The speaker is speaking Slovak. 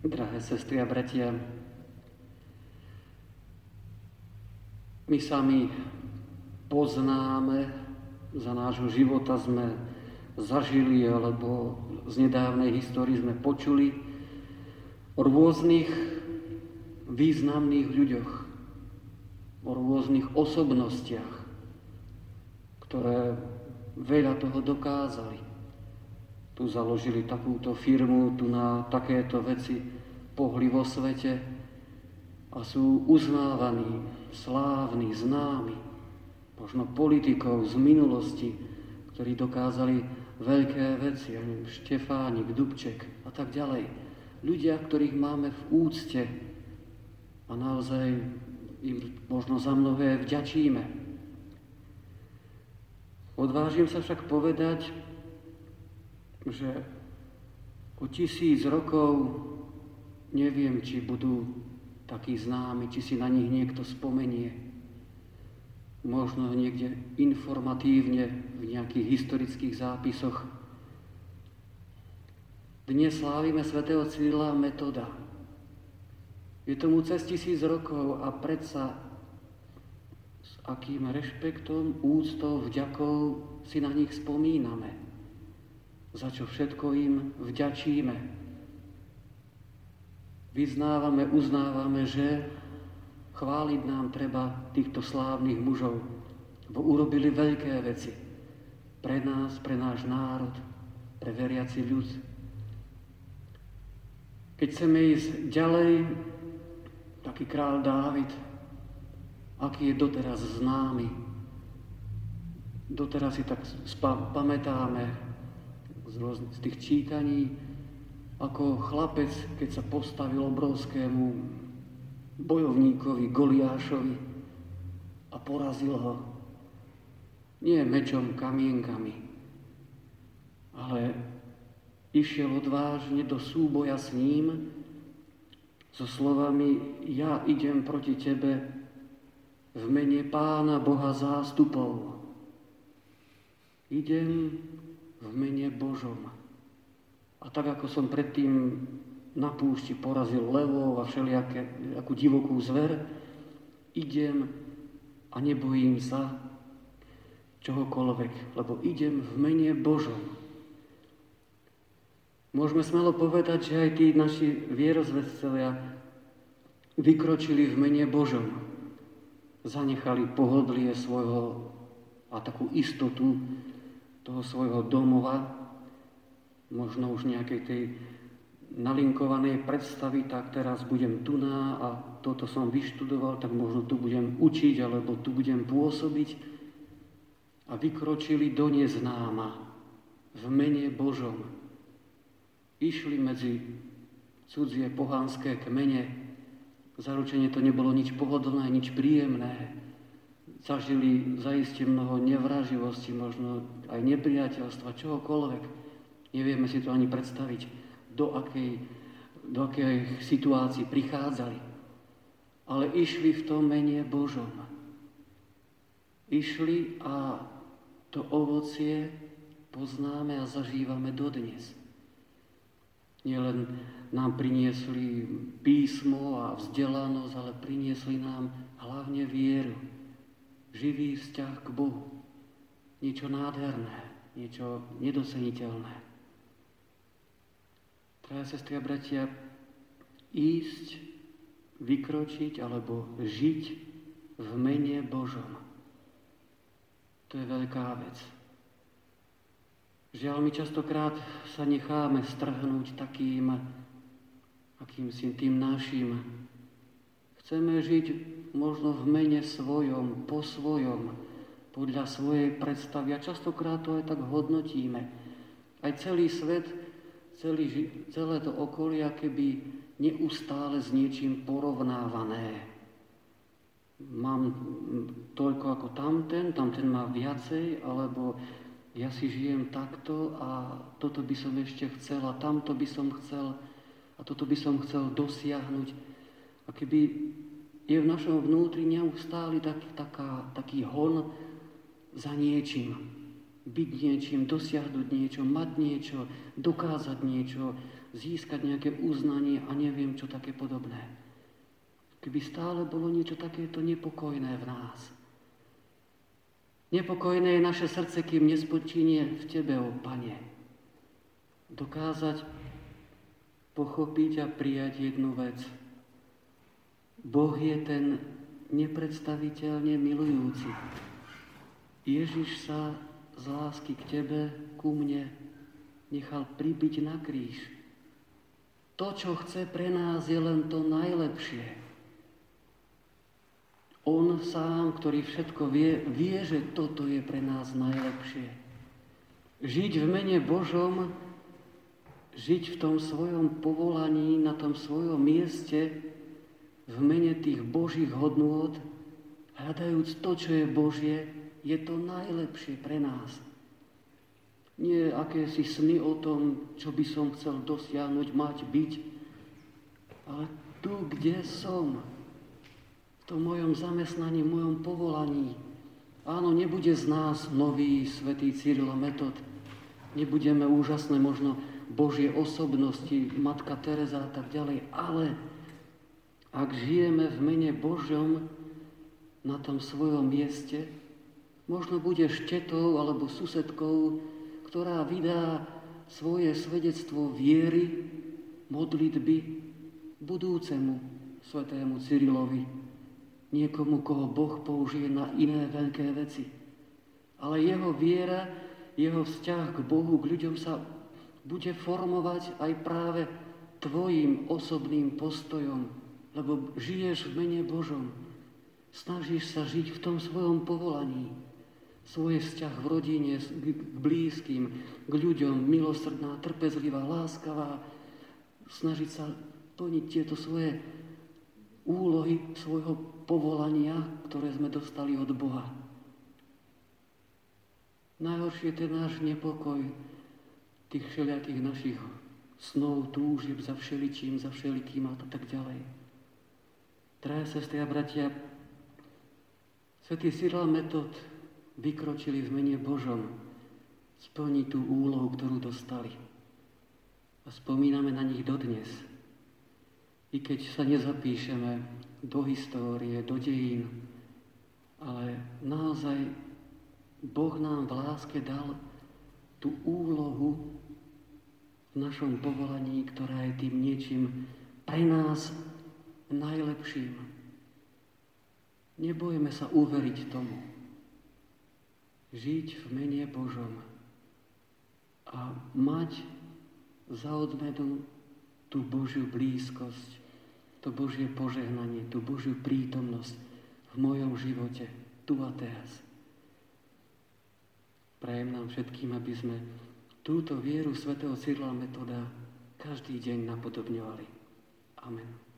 Drahé sestry a bratia, my sami poznáme, za nášho života sme zažili alebo z nedávnej histórii sme počuli o rôznych významných ľuďoch, o rôznych osobnostiach, ktoré veľa toho dokázali. Tu založili takúto firmu, tu na takéto veci pohli vo svete a sú uznávaní, slávni, známi, možno politikov z minulosti, ktorí dokázali veľké veci, ja Štefánik, Dubček a tak ďalej. Ľudia, ktorých máme v úcte a naozaj im možno za mnohé vďačíme. Odvážim sa však povedať, že o tisíc rokov neviem, či budú takí známi, či si na nich niekto spomenie. Možno niekde informatívne v nejakých historických zápisoch. Dnes slávime svätého Cyrila Metoda. Je tomu cez tisíc rokov a predsa s akým rešpektom, úctou, vďakou si na nich spomíname. Za čo všetko im vďačíme. Vyznávame, uznávame, že chváliť nám treba týchto slávnych mužov, bo urobili veľké veci pre nás, pre náš národ, pre veriaci ľud. Keď chceme ísť ďalej, taký král Dávid, aký je doteraz známy. Doteraz si tak pamätáme z, z tých čítaní, ako chlapec, keď sa postavil obrovskému bojovníkovi Goliášovi a porazil ho. Nie mečom, kamienkami, ale išiel odvážne do súboja s ním so slovami ja idem proti tebe v mene Pána Boha zástupov. Idem v mene Božom. A tak ako som predtým na púšti porazil levov a všelijakú divokú zver, idem a nebojím sa čohokoľvek, lebo idem v mene Božom. Môžeme smelo povedať, že aj tí naši vierozvedcovia vykročili v mene Božom. Zanechali pohodlie svojho a takú istotu toho svojho domova, možno už nejakej tej nalinkovanej predstavy, tak teraz budem tu na a toto som vyštudoval, tak možno tu budem učiť alebo tu budem pôsobiť. A vykročili do neznáma v mene Božom. Išli medzi cudzie pohanské kmene. Zaručenie to nebolo nič pohodlné, nič príjemné. Zažili zaiste mnoho nevraživosti, možno aj nepriateľstva, čohokoľvek. Nevieme si to ani predstaviť do akej, do akej situácii prichádzali. Ale išli v tom mene Božom. Išli a to ovocie poznáme a zažívame dodnes. Nielen nám priniesli písmo a vzdelanosť, ale priniesli nám hlavne vieru, živý vzťah k Bohu. Niečo nádherné, niečo nedoceniteľné. Drahé sestry a bratia, ísť, vykročiť alebo žiť v mene Božom. To je veľká vec. Žiaľ, my častokrát sa necháme strhnúť takým, akým si tým našim. Chceme žiť možno v mene svojom, po svojom, podľa svojej predstavy. A častokrát to aj tak hodnotíme. Aj celý svet celý, celé to okolie keby neustále s niečím porovnávané. Mám toľko ako tamten, tamten má viacej, alebo ja si žijem takto a toto by som ešte chcel a tamto by som chcel a toto by som chcel dosiahnuť. A keby je v našom vnútri neustály taký, taká, taký hon za niečím, byť niečím, dosiahnuť niečo, mať niečo, dokázať niečo, získať nejaké uznanie a neviem čo také podobné. Keby stále bolo niečo takéto nepokojné v nás. Nepokojné je naše srdce, kým nespočínie v Tebe, o Pane. Dokázať pochopiť a prijať jednu vec. Boh je ten nepredstaviteľne milujúci. Ježiš sa z lásky k Tebe, ku mne, nechal pribiť na kríž. To, čo chce pre nás, je len to najlepšie. On sám, ktorý všetko vie, vie, že toto je pre nás najlepšie. Žiť v mene Božom, žiť v tom svojom povolaní, na tom svojom mieste, v mene tých Božích hodnôt, hľadajúc to, čo je Božie, je to najlepšie pre nás nie akési sny o tom, čo by som chcel dosiahnuť, mať, byť, ale tu, kde som, v tom mojom zamestnaní, v mojom povolaní. Áno, nebude z nás nový svetý Cyril Metod, nebudeme úžasné možno Božie osobnosti, Matka Teresa a tak ďalej, ale ak žijeme v mene Božom na tom svojom mieste, možno bude štetou alebo susedkou, ktorá vydá svoje svedectvo viery, modlitby budúcemu svetému Cyrilovi, niekomu, koho Boh použije na iné veľké veci. Ale jeho viera, jeho vzťah k Bohu, k ľuďom sa bude formovať aj práve tvojim osobným postojom, lebo žiješ v mene Božom. Snažíš sa žiť v tom svojom povolaní svoj vzťah v rodine, k blízkym, k ľuďom, milosrdná, trpezlivá, láskavá, snažiť sa plniť tieto svoje úlohy svojho povolania, ktoré sme dostali od Boha. Najhoršie je ten náš nepokoj, tých všelijakých našich snov, túžieb za všeličím, za všelikým a tak ďalej. Traja sestri a bratia, Svetý Cyril Metod vykročili v mene Božom splniť tú úlohu, ktorú dostali. A spomíname na nich dodnes. I keď sa nezapíšeme do histórie, do dejín, ale naozaj Boh nám v láske dal tú úlohu v našom povolaní, ktorá je tým niečím pre nás najlepším. Nebojme sa uveriť tomu žiť v mene Božom a mať za odmedu tú Božiu blízkosť, to Božie požehnanie, tú Božiu prítomnosť v mojom živote, tu a teraz. Prajem nám všetkým, aby sme túto vieru svätého Cyrila Metoda každý deň napodobňovali. Amen.